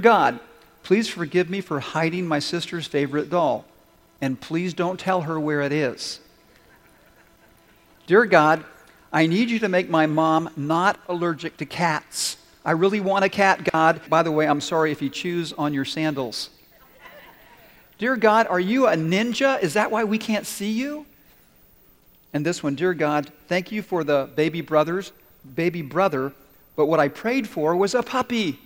God, please forgive me for hiding my sister's favorite doll, and please don't tell her where it is. Dear God, I need you to make my mom not allergic to cats. I really want a cat, God. By the way, I'm sorry if you choose on your sandals. Dear God, are you a ninja? Is that why we can't see you? And this one, Dear God, thank you for the baby brothers, baby brother, but what I prayed for was a puppy.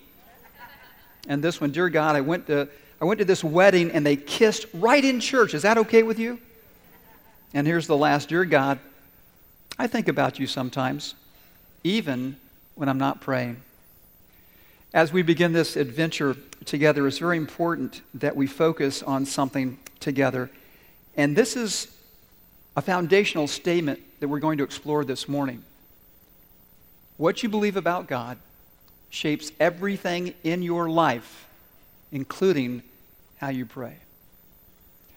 And this one, Dear God, I went to I went to this wedding and they kissed right in church. Is that okay with you? And here's the last, Dear God, I think about you sometimes, even when I'm not praying. As we begin this adventure together, it's very important that we focus on something together. And this is a foundational statement that we're going to explore this morning. What you believe about God shapes everything in your life, including how you pray.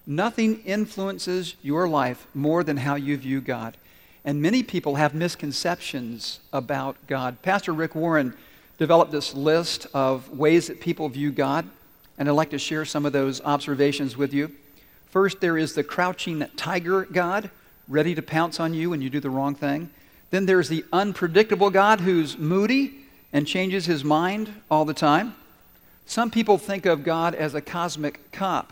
Nothing influences your life more than how you view God. And many people have misconceptions about God. Pastor Rick Warren developed this list of ways that people view God, and I'd like to share some of those observations with you. First, there is the crouching tiger God, ready to pounce on you when you do the wrong thing. Then there's the unpredictable God who's moody and changes his mind all the time. Some people think of God as a cosmic cop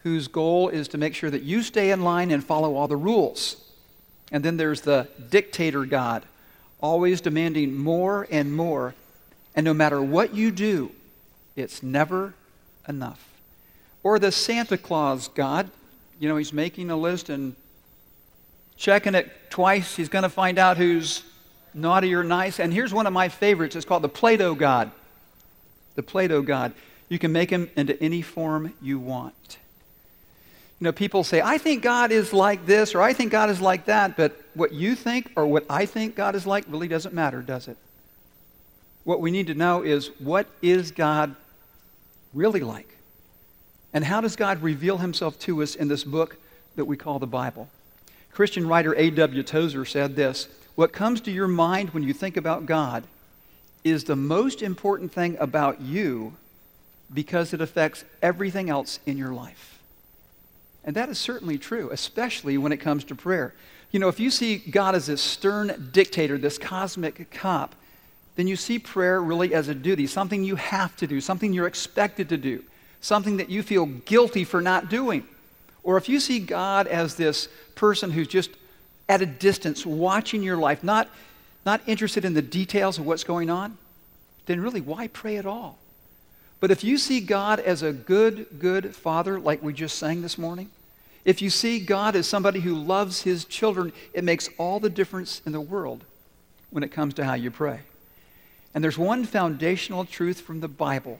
whose goal is to make sure that you stay in line and follow all the rules. And then there's the dictator God, always demanding more and more. And no matter what you do, it's never enough. Or the Santa Claus God, you know, he's making a list and checking it twice. He's going to find out who's naughty or nice. And here's one of my favorites it's called the Play Doh God. The Play Doh God. You can make him into any form you want. You know, people say, I think God is like this or I think God is like that, but what you think or what I think God is like really doesn't matter, does it? What we need to know is what is God really like? And how does God reveal himself to us in this book that we call the Bible? Christian writer A.W. Tozer said this What comes to your mind when you think about God is the most important thing about you because it affects everything else in your life. And that is certainly true, especially when it comes to prayer. You know, if you see God as this stern dictator, this cosmic cop, then you see prayer really as a duty, something you have to do, something you're expected to do, something that you feel guilty for not doing. Or if you see God as this person who's just at a distance watching your life, not, not interested in the details of what's going on, then really why pray at all? But if you see God as a good, good father, like we just sang this morning, if you see God as somebody who loves his children, it makes all the difference in the world when it comes to how you pray. And there's one foundational truth from the Bible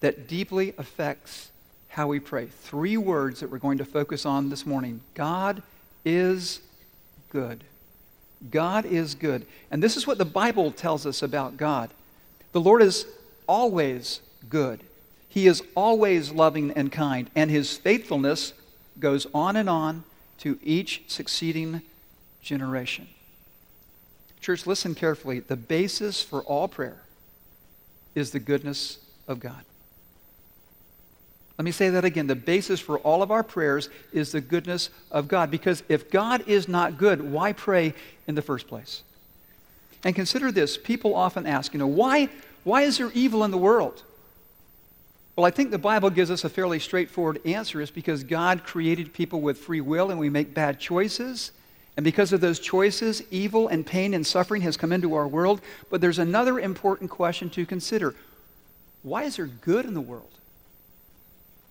that deeply affects how we pray. Three words that we're going to focus on this morning God is good. God is good. And this is what the Bible tells us about God. The Lord is always good. He is always loving and kind, and his faithfulness goes on and on to each succeeding generation. Church, listen carefully. The basis for all prayer is the goodness of God. Let me say that again. The basis for all of our prayers is the goodness of God. Because if God is not good, why pray in the first place? And consider this people often ask, you know, why, why is there evil in the world? Well, I think the Bible gives us a fairly straightforward answer. It's because God created people with free will and we make bad choices. And because of those choices, evil and pain and suffering has come into our world. But there's another important question to consider why is there good in the world?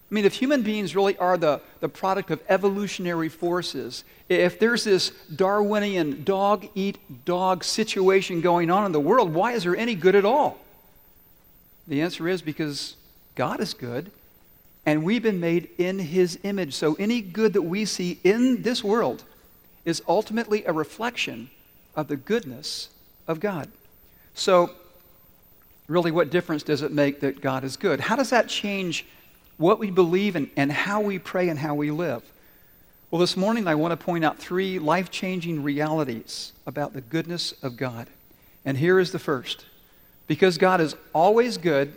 I mean, if human beings really are the, the product of evolutionary forces, if there's this Darwinian dog eat dog situation going on in the world, why is there any good at all? The answer is because God is good and we've been made in his image. So any good that we see in this world is ultimately a reflection of the goodness of God. So, really, what difference does it make that God is good? How does that change? What we believe and, and how we pray and how we live. Well, this morning I want to point out three life changing realities about the goodness of God. And here is the first because God is always good,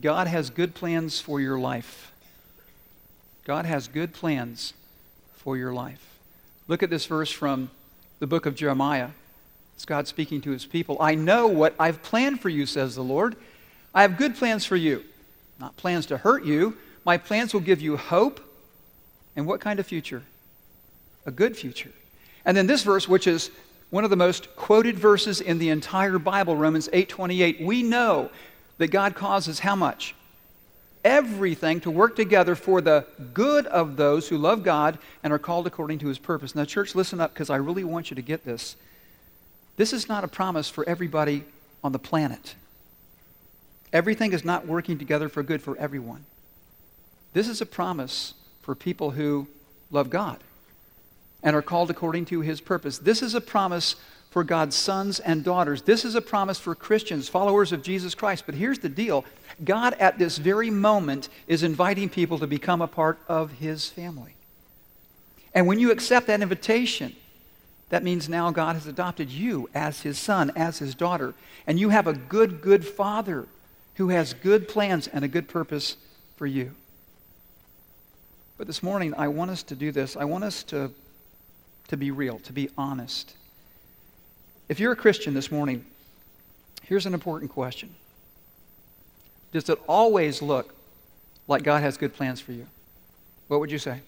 God has good plans for your life. God has good plans for your life. Look at this verse from the book of Jeremiah. It's God speaking to his people. I know what I've planned for you, says the Lord. I have good plans for you, not plans to hurt you. My plans will give you hope. And what kind of future? A good future. And then this verse, which is one of the most quoted verses in the entire Bible, Romans 8:28, we know that God causes how much? Everything to work together for the good of those who love God and are called according to his purpose. Now, church, listen up because I really want you to get this. This is not a promise for everybody on the planet. Everything is not working together for good for everyone. This is a promise for people who love God and are called according to his purpose. This is a promise for God's sons and daughters. This is a promise for Christians, followers of Jesus Christ. But here's the deal God, at this very moment, is inviting people to become a part of his family. And when you accept that invitation, that means now God has adopted you as his son, as his daughter. And you have a good, good father who has good plans and a good purpose for you. But this morning, I want us to do this. I want us to, to be real, to be honest. If you're a Christian this morning, here's an important question Does it always look like God has good plans for you? What would you say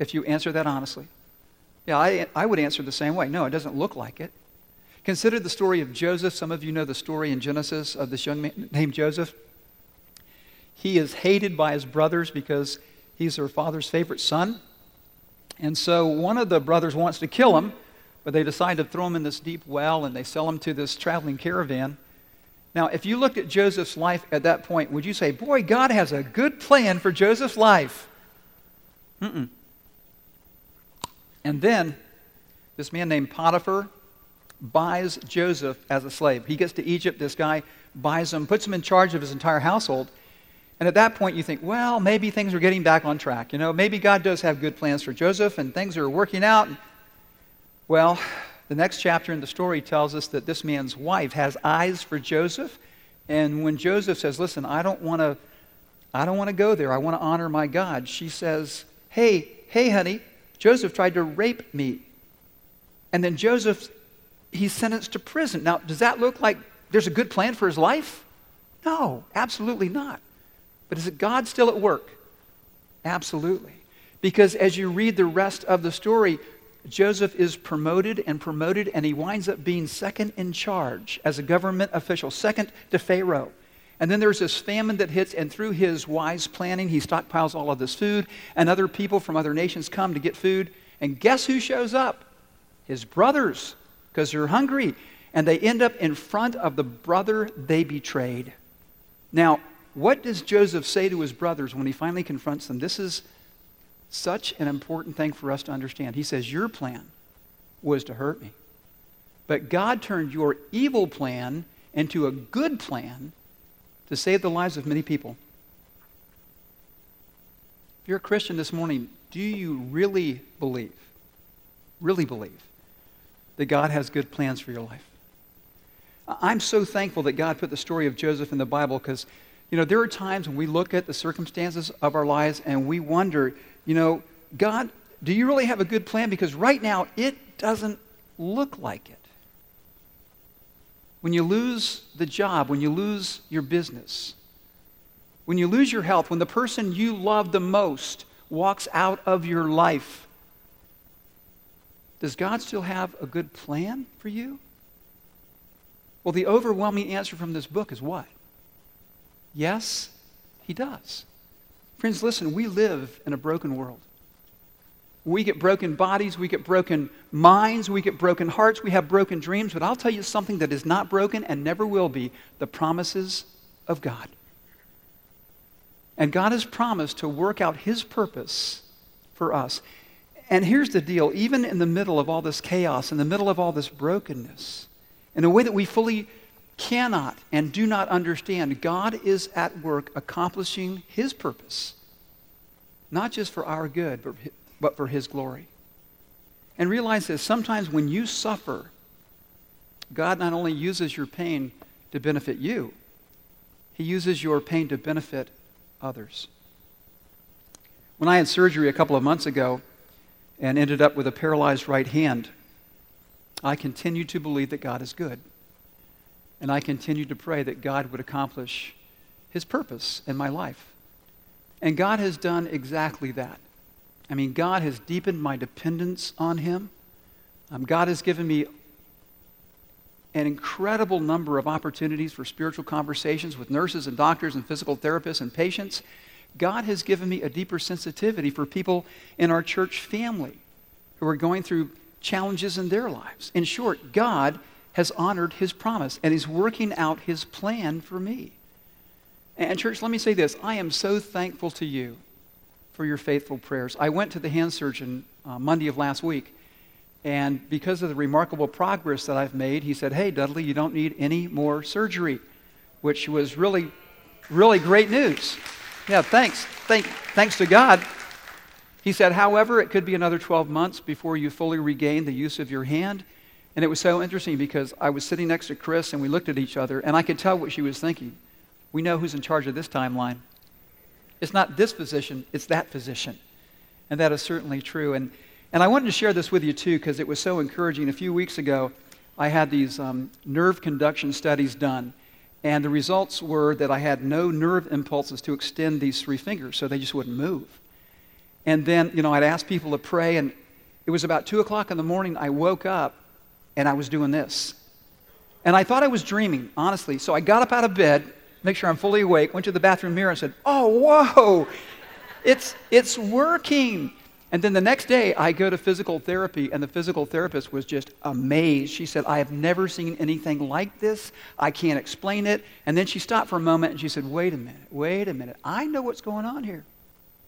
if you answer that honestly? Yeah, I, I would answer the same way. No, it doesn't look like it. Consider the story of Joseph. Some of you know the story in Genesis of this young man named Joseph. He is hated by his brothers because he's their father's favorite son. And so one of the brothers wants to kill him, but they decide to throw him in this deep well and they sell him to this traveling caravan. Now, if you looked at Joseph's life at that point, would you say, Boy, God has a good plan for Joseph's life? Mm-mm. And then this man named Potiphar buys Joseph as a slave. He gets to Egypt. This guy buys him, puts him in charge of his entire household. And at that point, you think, well, maybe things are getting back on track. You know, maybe God does have good plans for Joseph and things are working out. Well, the next chapter in the story tells us that this man's wife has eyes for Joseph. And when Joseph says, listen, I don't want to. I don't want to go there. I want to honor my God. She says, Hey, hey, honey, Joseph tried to rape me. And then Joseph, he's sentenced to prison. Now, does that look like there's a good plan for his life? No, absolutely not. But is it God still at work? Absolutely. Because as you read the rest of the story, Joseph is promoted and promoted, and he winds up being second in charge as a government official, second to Pharaoh. And then there's this famine that hits, and through his wise planning, he stockpiles all of this food, and other people from other nations come to get food. And guess who shows up? His brothers, because they're hungry. And they end up in front of the brother they betrayed. Now, what does Joseph say to his brothers when he finally confronts them? This is such an important thing for us to understand. He says, Your plan was to hurt me. But God turned your evil plan into a good plan to save the lives of many people. If you're a Christian this morning, do you really believe, really believe, that God has good plans for your life? I'm so thankful that God put the story of Joseph in the Bible because, you know, there are times when we look at the circumstances of our lives and we wonder, you know, God, do you really have a good plan? Because right now it doesn't look like it. When you lose the job, when you lose your business, when you lose your health, when the person you love the most walks out of your life, does God still have a good plan for you? Well, the overwhelming answer from this book is what? Yes, He does. Friends, listen, we live in a broken world. We get broken bodies, we get broken minds, we get broken hearts, we have broken dreams, but I'll tell you something that is not broken and never will be the promises of God. And God has promised to work out His purpose for us. And here's the deal even in the middle of all this chaos, in the middle of all this brokenness, in a way that we fully cannot and do not understand, God is at work accomplishing His purpose, not just for our good, but for His glory. And realize this sometimes when you suffer, God not only uses your pain to benefit you, He uses your pain to benefit others. When I had surgery a couple of months ago and ended up with a paralyzed right hand, I continued to believe that God is good. And I continued to pray that God would accomplish his purpose in my life. And God has done exactly that. I mean, God has deepened my dependence on him. Um, God has given me an incredible number of opportunities for spiritual conversations with nurses and doctors and physical therapists and patients. God has given me a deeper sensitivity for people in our church family who are going through challenges in their lives. In short, God has honored his promise and he's working out his plan for me. And, church, let me say this I am so thankful to you for your faithful prayers. I went to the hand surgeon uh, Monday of last week, and because of the remarkable progress that I've made, he said, Hey, Dudley, you don't need any more surgery, which was really, really great news. Yeah, thanks. Thank, thanks to God. He said, however, it could be another 12 months before you fully regain the use of your hand. And it was so interesting because I was sitting next to Chris and we looked at each other and I could tell what she was thinking. We know who's in charge of this timeline. It's not this physician, it's that physician. And that is certainly true. And, and I wanted to share this with you too because it was so encouraging. A few weeks ago, I had these um, nerve conduction studies done. And the results were that I had no nerve impulses to extend these three fingers, so they just wouldn't move. And then, you know, I'd ask people to pray, and it was about 2 o'clock in the morning. I woke up and I was doing this. And I thought I was dreaming, honestly. So I got up out of bed, make sure I'm fully awake, went to the bathroom mirror and said, Oh, whoa, it's, it's working. And then the next day, I go to physical therapy, and the physical therapist was just amazed. She said, I have never seen anything like this. I can't explain it. And then she stopped for a moment and she said, Wait a minute, wait a minute. I know what's going on here.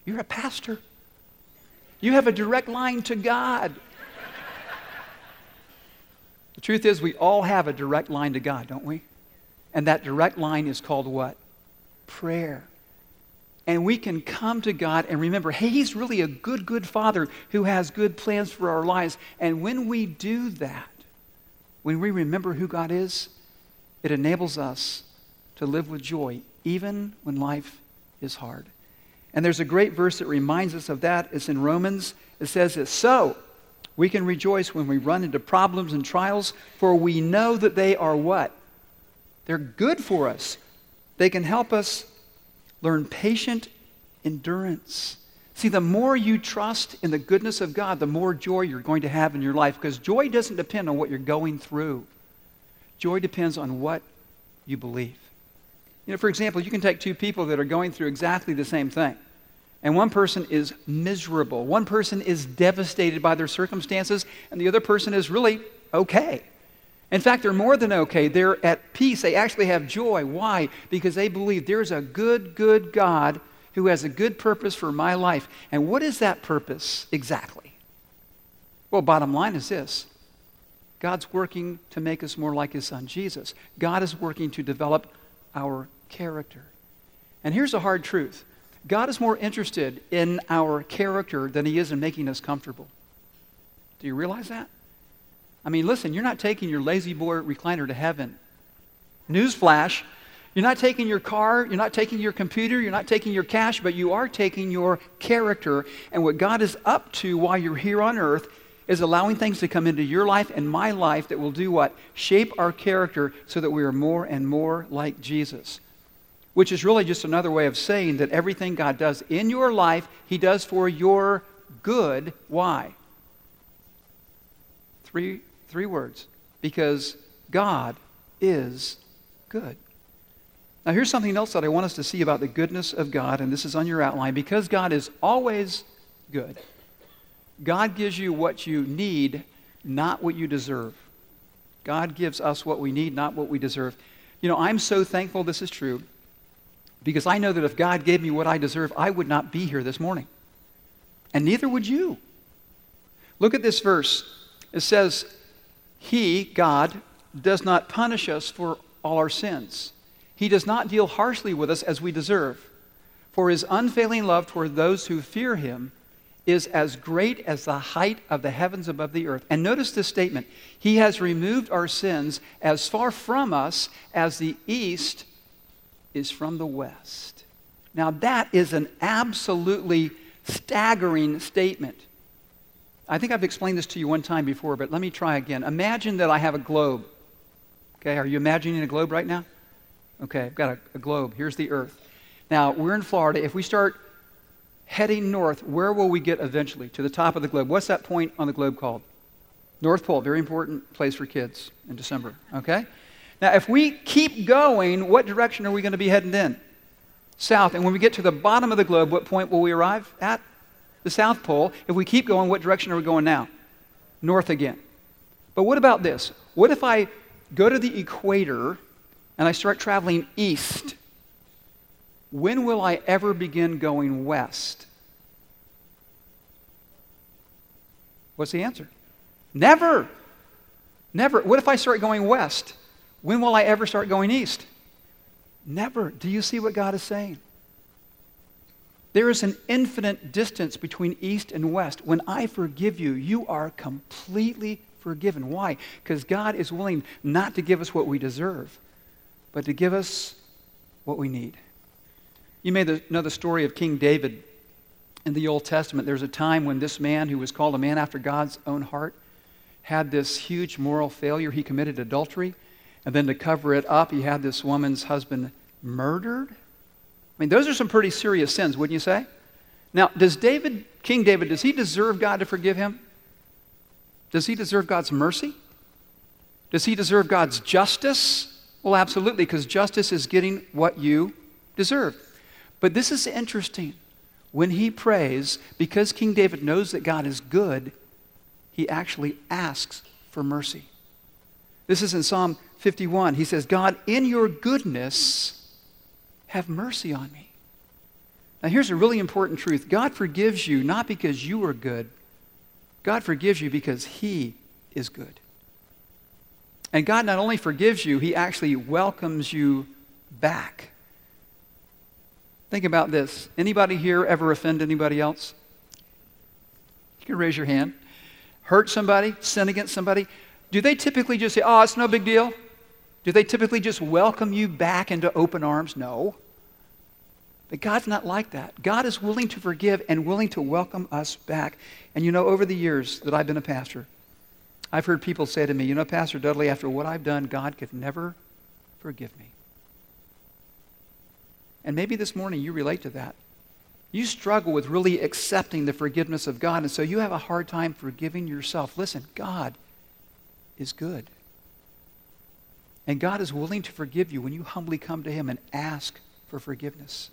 You're a pastor, you have a direct line to God. the truth is, we all have a direct line to God, don't we? And that direct line is called what? Prayer and we can come to God and remember, hey, He's really a good, good Father who has good plans for our lives. And when we do that, when we remember who God is, it enables us to live with joy, even when life is hard. And there's a great verse that reminds us of that. It's in Romans. It says this So, we can rejoice when we run into problems and trials, for we know that they are what? They're good for us. They can help us Learn patient endurance. See, the more you trust in the goodness of God, the more joy you're going to have in your life because joy doesn't depend on what you're going through. Joy depends on what you believe. You know, for example, you can take two people that are going through exactly the same thing. And one person is miserable. One person is devastated by their circumstances, and the other person is really okay. In fact, they're more than okay. They're at peace. They actually have joy. Why? Because they believe there's a good, good God who has a good purpose for my life. And what is that purpose exactly? Well, bottom line is this God's working to make us more like his son, Jesus. God is working to develop our character. And here's a hard truth God is more interested in our character than he is in making us comfortable. Do you realize that? I mean, listen, you're not taking your La-Z-Boy recliner to heaven. Newsflash, you're not taking your car, you're not taking your computer, you're not taking your cash, but you are taking your character. And what God is up to while you're here on earth is allowing things to come into your life and my life that will do what? Shape our character so that we are more and more like Jesus. Which is really just another way of saying that everything God does in your life, He does for your good. Why? Three Three words. Because God is good. Now, here's something else that I want us to see about the goodness of God, and this is on your outline. Because God is always good, God gives you what you need, not what you deserve. God gives us what we need, not what we deserve. You know, I'm so thankful this is true because I know that if God gave me what I deserve, I would not be here this morning. And neither would you. Look at this verse. It says, he, God, does not punish us for all our sins. He does not deal harshly with us as we deserve. For his unfailing love toward those who fear him is as great as the height of the heavens above the earth. And notice this statement He has removed our sins as far from us as the east is from the west. Now, that is an absolutely staggering statement. I think I've explained this to you one time before, but let me try again. Imagine that I have a globe. Okay, are you imagining a globe right now? Okay, I've got a, a globe. Here's the earth. Now, we're in Florida. If we start heading north, where will we get eventually? To the top of the globe. What's that point on the globe called? North Pole, very important place for kids in December. Okay? Now, if we keep going, what direction are we going to be heading in? South. And when we get to the bottom of the globe, what point will we arrive at? The South Pole. If we keep going, what direction are we going now? North again. But what about this? What if I go to the equator and I start traveling east? When will I ever begin going west? What's the answer? Never. Never. What if I start going west? When will I ever start going east? Never. Do you see what God is saying? There is an infinite distance between east and west. When I forgive you, you are completely forgiven. Why? Because God is willing not to give us what we deserve, but to give us what we need. You may know the story of King David in the Old Testament. There's a time when this man, who was called a man after God's own heart, had this huge moral failure. He committed adultery. And then to cover it up, he had this woman's husband murdered. I mean, those are some pretty serious sins, wouldn't you say? Now, does David, King David, does he deserve God to forgive him? Does he deserve God's mercy? Does he deserve God's justice? Well, absolutely, because justice is getting what you deserve. But this is interesting. When he prays, because King David knows that God is good, he actually asks for mercy. This is in Psalm 51. He says, God, in your goodness, have mercy on me. Now, here's a really important truth God forgives you not because you are good, God forgives you because He is good. And God not only forgives you, He actually welcomes you back. Think about this. Anybody here ever offend anybody else? You can raise your hand. Hurt somebody, sin against somebody. Do they typically just say, oh, it's no big deal? Do they typically just welcome you back into open arms? No. But God's not like that. God is willing to forgive and willing to welcome us back. And you know, over the years that I've been a pastor, I've heard people say to me, you know, Pastor Dudley, after what I've done, God could never forgive me. And maybe this morning you relate to that. You struggle with really accepting the forgiveness of God, and so you have a hard time forgiving yourself. Listen, God is good. And God is willing to forgive you when you humbly come to Him and ask for forgiveness.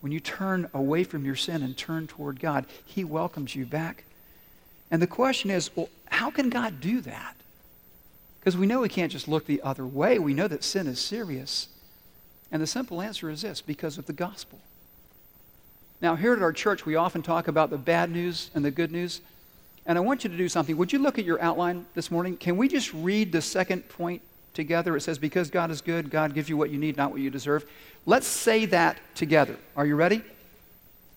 When you turn away from your sin and turn toward God, He welcomes you back. And the question is well, how can God do that? Because we know we can't just look the other way. We know that sin is serious. And the simple answer is this because of the gospel. Now, here at our church, we often talk about the bad news and the good news. And I want you to do something. Would you look at your outline this morning? Can we just read the second point together? It says, Because God is good, God gives you what you need, not what you deserve. Let's say that together. Are you ready?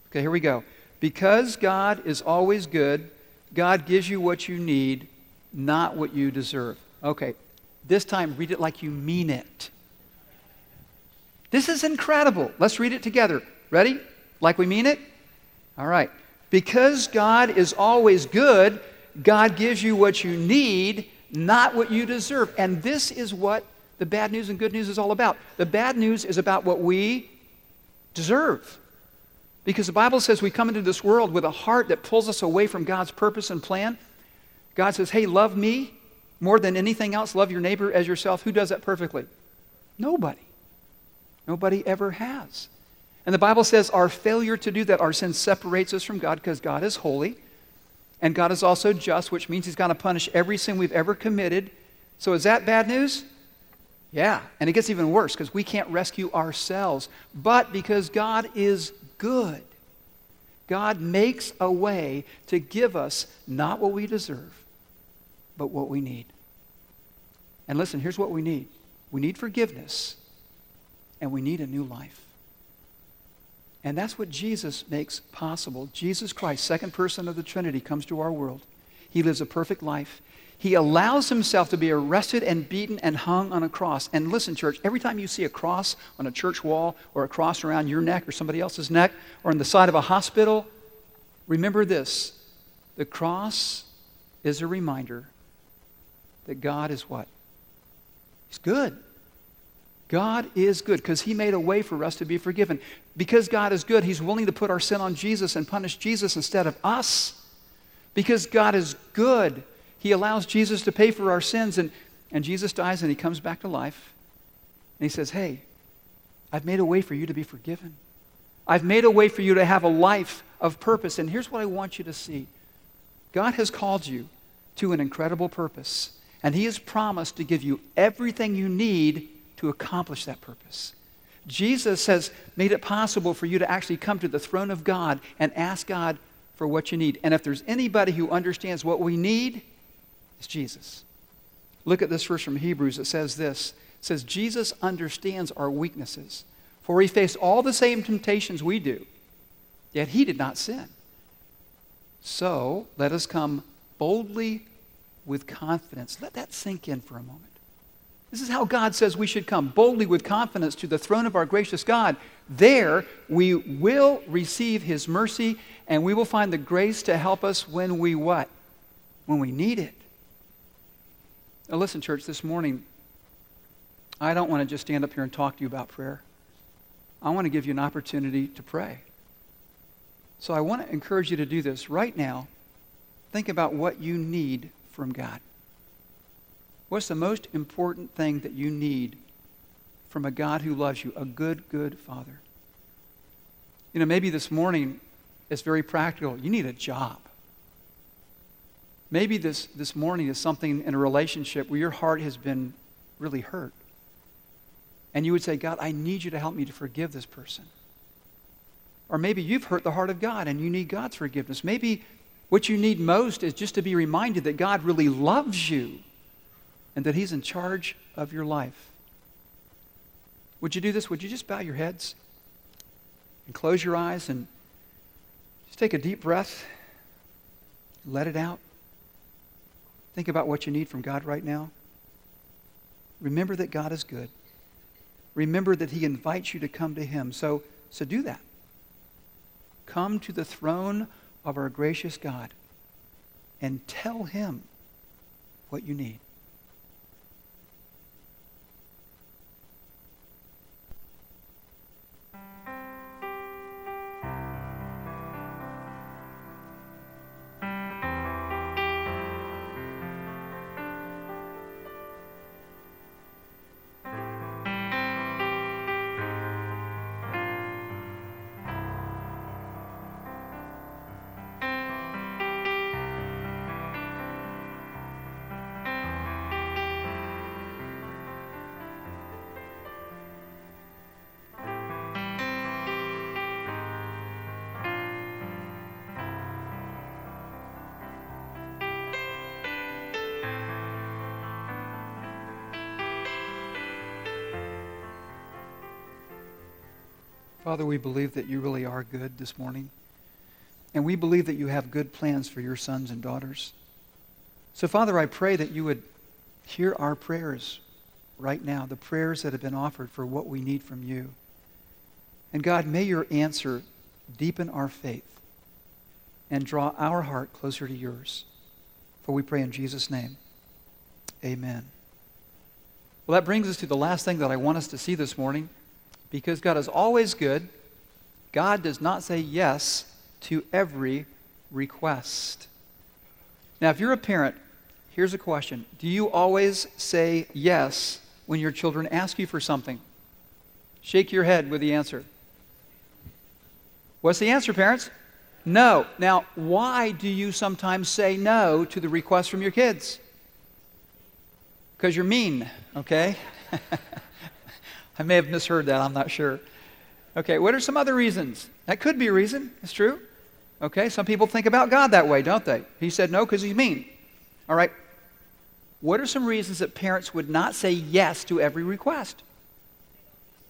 Okay, here we go. Because God is always good, God gives you what you need, not what you deserve. Okay, this time read it like you mean it. This is incredible. Let's read it together. Ready? Like we mean it? All right. Because God is always good, God gives you what you need, not what you deserve. And this is what the bad news and good news is all about. The bad news is about what we deserve. Because the Bible says we come into this world with a heart that pulls us away from God's purpose and plan. God says, hey, love me more than anything else. Love your neighbor as yourself. Who does that perfectly? Nobody. Nobody ever has. And the Bible says our failure to do that, our sin separates us from God because God is holy. And God is also just, which means He's going to punish every sin we've ever committed. So is that bad news? Yeah. And it gets even worse because we can't rescue ourselves. But because God is good, God makes a way to give us not what we deserve, but what we need. And listen, here's what we need we need forgiveness and we need a new life. And that's what Jesus makes possible. Jesus Christ, second person of the Trinity, comes to our world. He lives a perfect life. He allows himself to be arrested and beaten and hung on a cross. And listen, church, every time you see a cross on a church wall or a cross around your neck or somebody else's neck or on the side of a hospital, remember this the cross is a reminder that God is what? He's good. God is good because He made a way for us to be forgiven. Because God is good, He's willing to put our sin on Jesus and punish Jesus instead of us. Because God is good, He allows Jesus to pay for our sins, and, and Jesus dies and He comes back to life. And He says, Hey, I've made a way for you to be forgiven. I've made a way for you to have a life of purpose. And here's what I want you to see God has called you to an incredible purpose, and He has promised to give you everything you need to accomplish that purpose. Jesus has made it possible for you to actually come to the throne of God and ask God for what you need. And if there's anybody who understands what we need, it's Jesus. Look at this verse from Hebrews. It says this. It says, Jesus understands our weaknesses, for he faced all the same temptations we do, yet he did not sin. So let us come boldly with confidence. Let that sink in for a moment. This is how God says we should come boldly with confidence to the throne of our gracious God. There we will receive his mercy and we will find the grace to help us when we what? When we need it. Now listen, church, this morning, I don't want to just stand up here and talk to you about prayer. I want to give you an opportunity to pray. So I want to encourage you to do this right now. Think about what you need from God. What's the most important thing that you need from a God who loves you, a good, good Father? You know, maybe this morning it's very practical. You need a job. Maybe this, this morning is something in a relationship where your heart has been really hurt. And you would say, God, I need you to help me to forgive this person. Or maybe you've hurt the heart of God and you need God's forgiveness. Maybe what you need most is just to be reminded that God really loves you and that He's in charge of your life. Would you do this? Would you just bow your heads and close your eyes and just take a deep breath? Let it out. Think about what you need from God right now. Remember that God is good. Remember that He invites you to come to Him. So, so do that. Come to the throne of our gracious God and tell Him what you need. Father, we believe that you really are good this morning. And we believe that you have good plans for your sons and daughters. So, Father, I pray that you would hear our prayers right now, the prayers that have been offered for what we need from you. And God, may your answer deepen our faith and draw our heart closer to yours. For we pray in Jesus' name. Amen. Well, that brings us to the last thing that I want us to see this morning because God is always good. God does not say yes to every request. Now, if you're a parent, here's a question Do you always say yes when your children ask you for something? Shake your head with the answer. What's the answer, parents? No. Now, why do you sometimes say no to the request from your kids? Because you're mean, okay? I may have misheard that, I'm not sure. Okay, what are some other reasons? That could be a reason, it's true. Okay, some people think about God that way, don't they? He said no because he's mean. All right, what are some reasons that parents would not say yes to every request?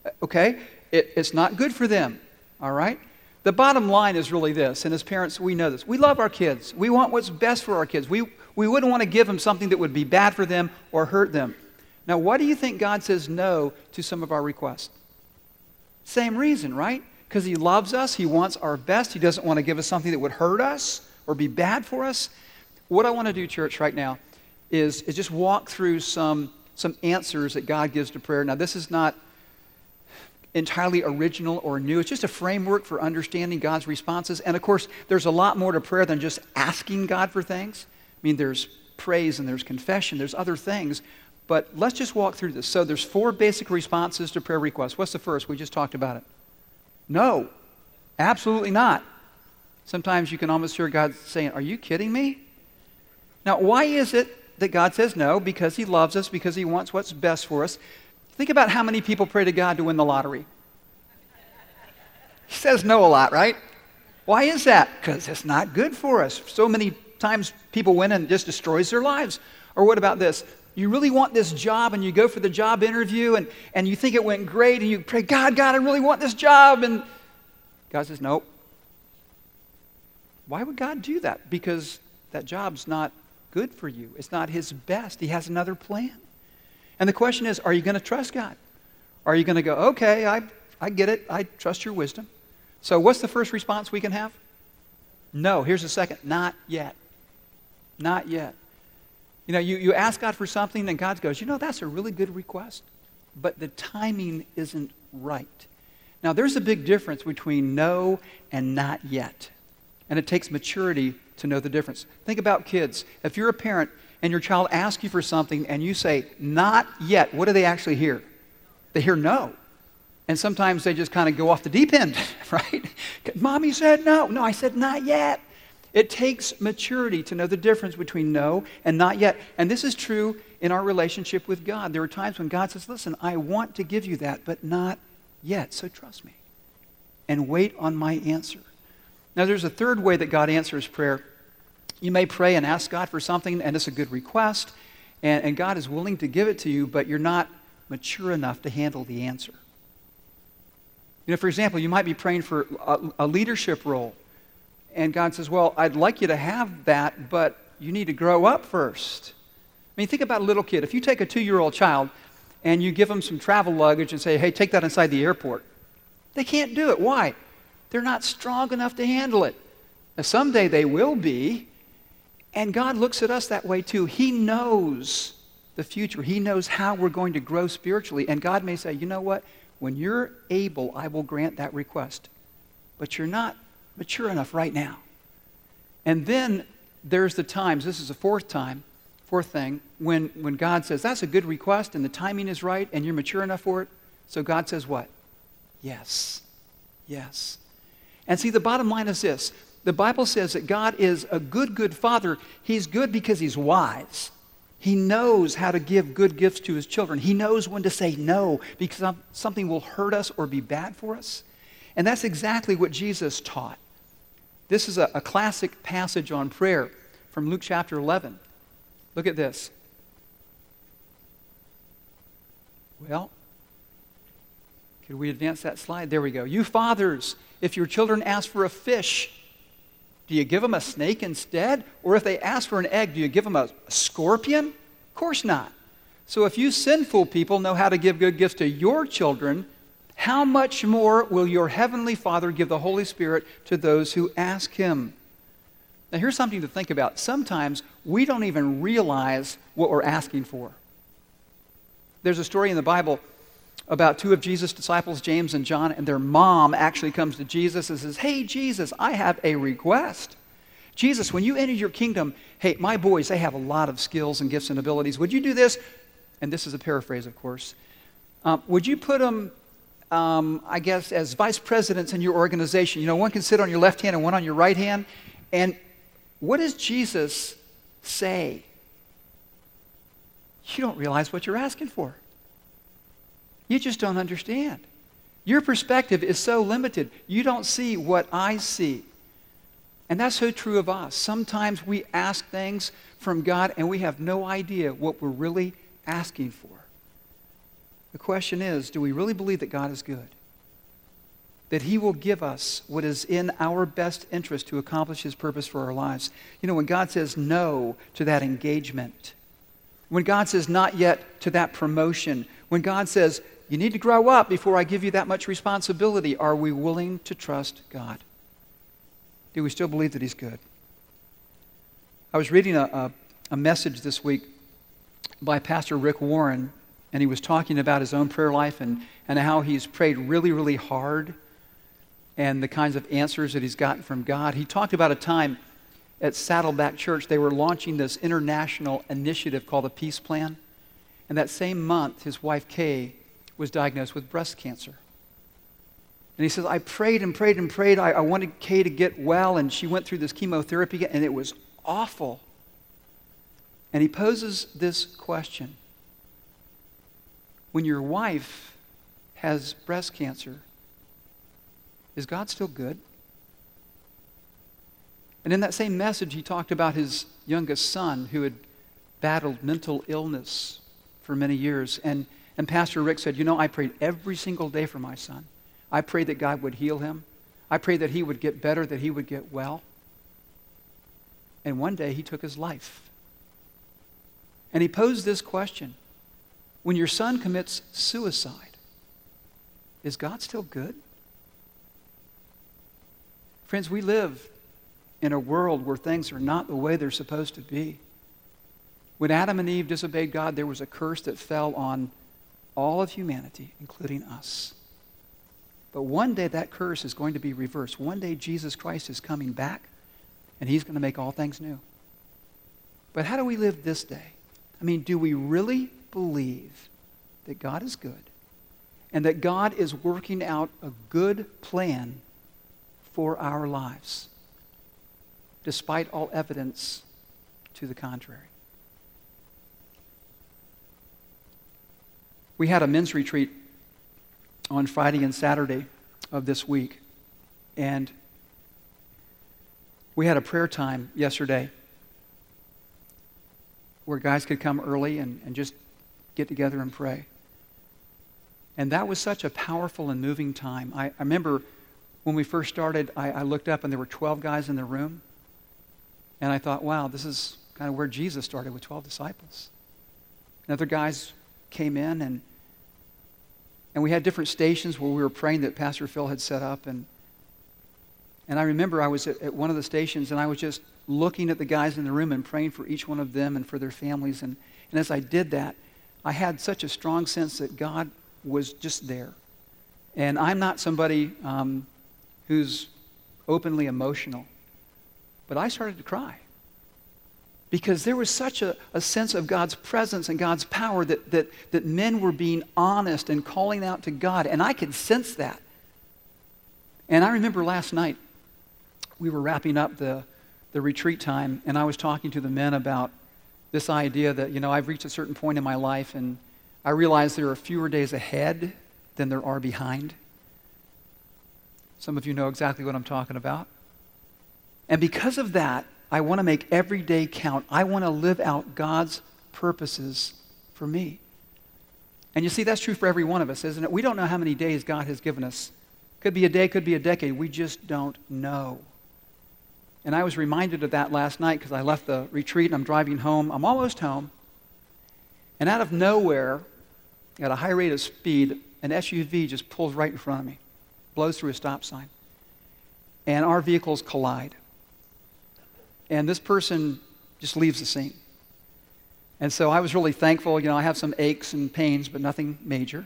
Uh, okay, it, it's not good for them, all right? The bottom line is really this, and as parents, we know this. We love our kids. We want what's best for our kids. We, we wouldn't want to give them something that would be bad for them or hurt them. Now, why do you think God says no to some of our requests? Same reason, right? Because He loves us. He wants our best. He doesn't want to give us something that would hurt us or be bad for us. What I want to do, church, right now is, is just walk through some, some answers that God gives to prayer. Now, this is not entirely original or new. It's just a framework for understanding God's responses. And of course, there's a lot more to prayer than just asking God for things. I mean, there's praise and there's confession, there's other things. But let's just walk through this. So there's four basic responses to prayer requests. What's the first? We just talked about it. No, absolutely not. Sometimes you can almost hear God saying, Are you kidding me? Now, why is it that God says no? Because He loves us, because He wants what's best for us. Think about how many people pray to God to win the lottery. He says no a lot, right? Why is that? Because it's not good for us. So many times people win and just destroys their lives. Or what about this? You really want this job and you go for the job interview and, and you think it went great and you pray, God, God, I really want this job. And God says, Nope. Why would God do that? Because that job's not good for you. It's not His best. He has another plan. And the question is are you going to trust God? Are you going to go, okay, I, I get it. I trust your wisdom. So, what's the first response we can have? No. Here's the second not yet. Not yet. You know, you, you ask God for something, and God goes, you know, that's a really good request, but the timing isn't right. Now, there's a big difference between no and not yet. And it takes maturity to know the difference. Think about kids. If you're a parent and your child asks you for something and you say, not yet, what do they actually hear? They hear no. And sometimes they just kind of go off the deep end, right? Mommy said no. No, I said not yet. It takes maturity to know the difference between no and not yet. And this is true in our relationship with God. There are times when God says, Listen, I want to give you that, but not yet. So trust me and wait on my answer. Now, there's a third way that God answers prayer. You may pray and ask God for something, and it's a good request, and, and God is willing to give it to you, but you're not mature enough to handle the answer. You know, for example, you might be praying for a, a leadership role, and God says, Well, I'd like you to have that, but you need to grow up first. I mean, think about a little kid. If you take a two year old child and you give them some travel luggage and say, Hey, take that inside the airport, they can't do it. Why? They're not strong enough to handle it. Now, someday they will be, and God looks at us that way too. He knows the future, He knows how we're going to grow spiritually. And God may say, you know what? When you're able, I will grant that request. But you're not mature enough right now. And then there's the times, this is the fourth time, fourth thing, when, when God says, that's a good request and the timing is right and you're mature enough for it. So God says, what? Yes. Yes. And see, the bottom line is this the Bible says that God is a good, good father. He's good because he's wise. He knows how to give good gifts to his children. He knows when to say no because something will hurt us or be bad for us. And that's exactly what Jesus taught. This is a, a classic passage on prayer from Luke chapter 11. Look at this. Well, could we advance that slide? There we go. You fathers, if your children ask for a fish, do you give them a snake instead? Or if they ask for an egg, do you give them a scorpion? Of course not. So if you sinful people know how to give good gifts to your children, how much more will your heavenly Father give the Holy Spirit to those who ask him? Now, here's something to think about. Sometimes we don't even realize what we're asking for. There's a story in the Bible about two of Jesus' disciples, James and John, and their mom actually comes to Jesus and says, Hey, Jesus, I have a request. Jesus, when you enter your kingdom, hey, my boys, they have a lot of skills and gifts and abilities. Would you do this? And this is a paraphrase, of course. Um, would you put them, um, I guess, as vice presidents in your organization? You know, one can sit on your left hand and one on your right hand. And what does Jesus say? You don't realize what you're asking for. You just don't understand. Your perspective is so limited. You don't see what I see. And that's so true of us. Sometimes we ask things from God and we have no idea what we're really asking for. The question is do we really believe that God is good? that He will give us what is in our best interest to accomplish His purpose for our lives. You know, when God says no to that engagement, when God says not yet to that promotion, when God says, you need to grow up before I give you that much responsibility, are we willing to trust God? Do we still believe that He's good? I was reading a, a, a message this week by Pastor Rick Warren, and he was talking about his own prayer life and, and how he's prayed really, really hard and the kinds of answers that he's gotten from God. He talked about a time at Saddleback Church, they were launching this international initiative called the Peace Plan. And that same month, his wife Kay was diagnosed with breast cancer. And he says, I prayed and prayed and prayed. I, I wanted Kay to get well, and she went through this chemotherapy, and it was awful. And he poses this question When your wife has breast cancer, is God still good? And in that same message, he talked about his youngest son who had battled mental illness for many years. And, and Pastor Rick said, You know, I prayed every single day for my son. I prayed that God would heal him. I prayed that he would get better, that he would get well. And one day he took his life. And he posed this question When your son commits suicide, is God still good? Friends, we live in a world where things are not the way they're supposed to be. When Adam and Eve disobeyed God, there was a curse that fell on all of humanity, including us. But one day that curse is going to be reversed. One day Jesus Christ is coming back, and he's going to make all things new. But how do we live this day? I mean, do we really believe that God is good and that God is working out a good plan for our lives, despite all evidence to the contrary. We had a men's retreat on Friday and Saturday of this week, and we had a prayer time yesterday where guys could come early and, and just get together and pray. And that was such a powerful and moving time. I, I remember when we first started, I, I, looked up and there were 12 guys in the room. And I thought, wow, this is kind of where Jesus started with 12 disciples. And other guys came in and and we had different stations where we were praying that Pastor Phil had set up. And, and I remember I was at, at one of the stations and I was just looking at the guys in the room and praying for each one of them and for their families. And, and as I did that, I had such a strong sense that God was just there. And I'm not somebody um, who's openly emotional. But I started to cry because there was such a, a sense of God's presence and God's power that, that, that men were being honest and calling out to God. And I could sense that. And I remember last night, we were wrapping up the, the retreat time, and I was talking to the men about this idea that, you know, I've reached a certain point in my life, and I realize there are fewer days ahead than there are behind. Some of you know exactly what I'm talking about. And because of that, I want to make every day count. I want to live out God's purposes for me. And you see, that's true for every one of us, isn't it? We don't know how many days God has given us. Could be a day, could be a decade. We just don't know. And I was reminded of that last night because I left the retreat and I'm driving home. I'm almost home. And out of nowhere, at a high rate of speed, an SUV just pulls right in front of me blows through a stop sign. And our vehicles collide. And this person just leaves the scene. And so I was really thankful. You know, I have some aches and pains, but nothing major.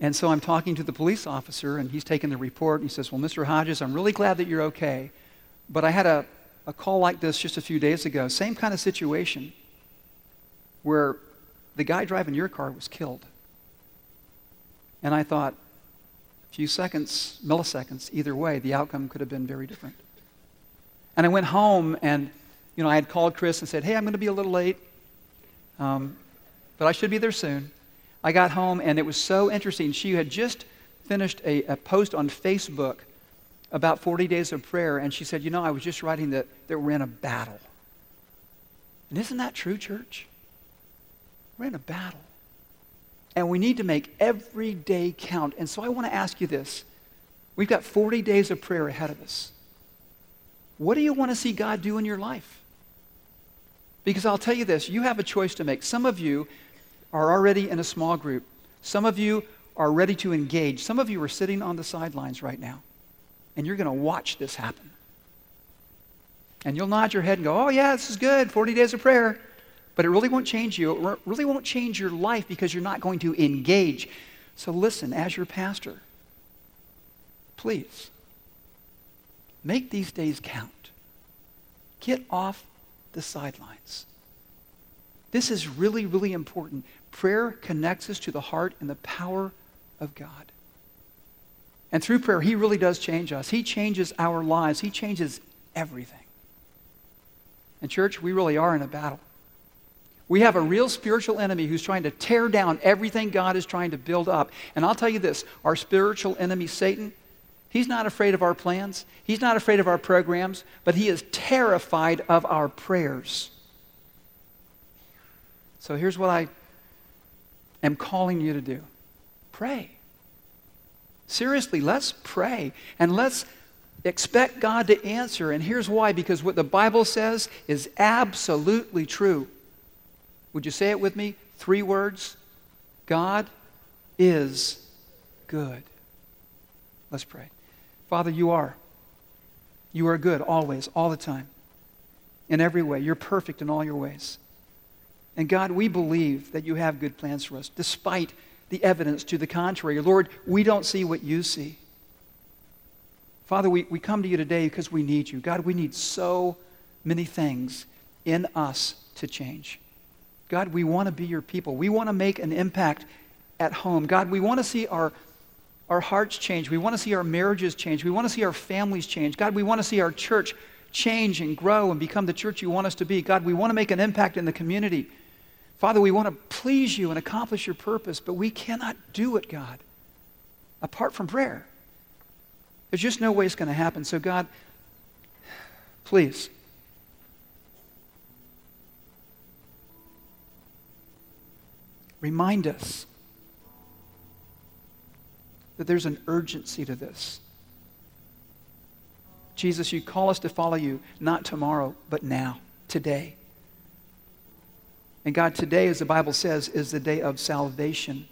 And so I'm talking to the police officer, and he's taking the report. And he says, Well, Mr. Hodges, I'm really glad that you're okay. But I had a, a call like this just a few days ago. Same kind of situation where the guy driving your car was killed. And I thought, a few seconds, milliseconds, either way, the outcome could have been very different. And I went home and, you know, I had called Chris and said, hey, I'm going to be a little late, um, but I should be there soon. I got home and it was so interesting. She had just finished a, a post on Facebook about 40 days of prayer, and she said, You know, I was just writing that, that we're in a battle. And isn't that true, church? We're in a battle. And we need to make every day count. And so I want to ask you this We've got 40 days of prayer ahead of us. What do you want to see God do in your life? Because I'll tell you this you have a choice to make. Some of you are already in a small group, some of you are ready to engage, some of you are sitting on the sidelines right now, and you're going to watch this happen. And you'll nod your head and go, Oh, yeah, this is good 40 days of prayer. But it really won't change you. It really won't change your life because you're not going to engage. So listen, as your pastor, please make these days count. Get off the sidelines. This is really, really important. Prayer connects us to the heart and the power of God. And through prayer, He really does change us. He changes our lives, He changes everything. And, church, we really are in a battle. We have a real spiritual enemy who's trying to tear down everything God is trying to build up. And I'll tell you this our spiritual enemy, Satan, he's not afraid of our plans, he's not afraid of our programs, but he is terrified of our prayers. So here's what I am calling you to do pray. Seriously, let's pray and let's expect God to answer. And here's why because what the Bible says is absolutely true. Would you say it with me? Three words God is good. Let's pray. Father, you are. You are good always, all the time, in every way. You're perfect in all your ways. And God, we believe that you have good plans for us, despite the evidence to the contrary. Lord, we don't see what you see. Father, we, we come to you today because we need you. God, we need so many things in us to change. God, we want to be your people. We want to make an impact at home. God, we want to see our, our hearts change. We want to see our marriages change. We want to see our families change. God, we want to see our church change and grow and become the church you want us to be. God, we want to make an impact in the community. Father, we want to please you and accomplish your purpose, but we cannot do it, God, apart from prayer. There's just no way it's going to happen. So, God, please. Remind us that there's an urgency to this. Jesus, you call us to follow you not tomorrow, but now, today. And God, today, as the Bible says, is the day of salvation.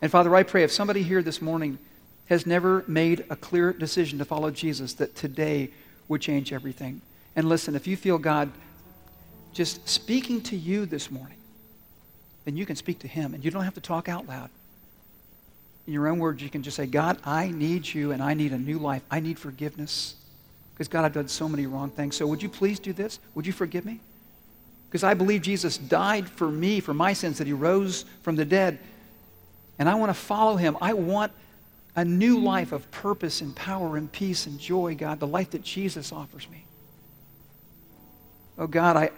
And Father, I pray if somebody here this morning has never made a clear decision to follow Jesus, that today would change everything. And listen, if you feel God just speaking to you this morning, then you can speak to Him and you don't have to talk out loud. In your own words, you can just say, God, I need you and I need a new life. I need forgiveness. Because, God, I've done so many wrong things. So, would you please do this? Would you forgive me? Because I believe Jesus died for me, for my sins, that He rose from the dead. And I want to follow Him. I want a new life of purpose and power and peace and joy, God, the life that Jesus offers me. Oh, God, I,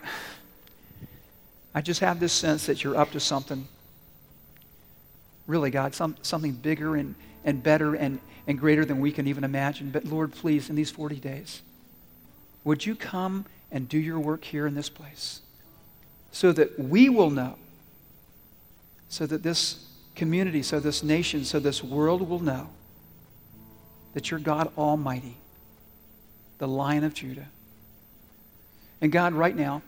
I just have this sense that you're up to something. Really, God, some, something bigger and, and better and, and greater than we can even imagine. But Lord, please, in these 40 days, would you come and do your work here in this place so that we will know, so that this community, so this nation, so this world will know that you're God Almighty, the Lion of Judah. And God, right now,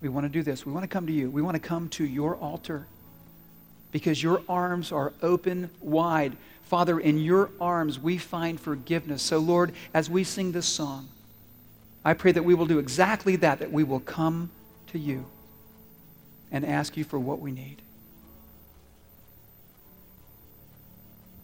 we want to do this. We want to come to you. We want to come to your altar because your arms are open wide. Father, in your arms we find forgiveness. So, Lord, as we sing this song, I pray that we will do exactly that, that we will come to you and ask you for what we need.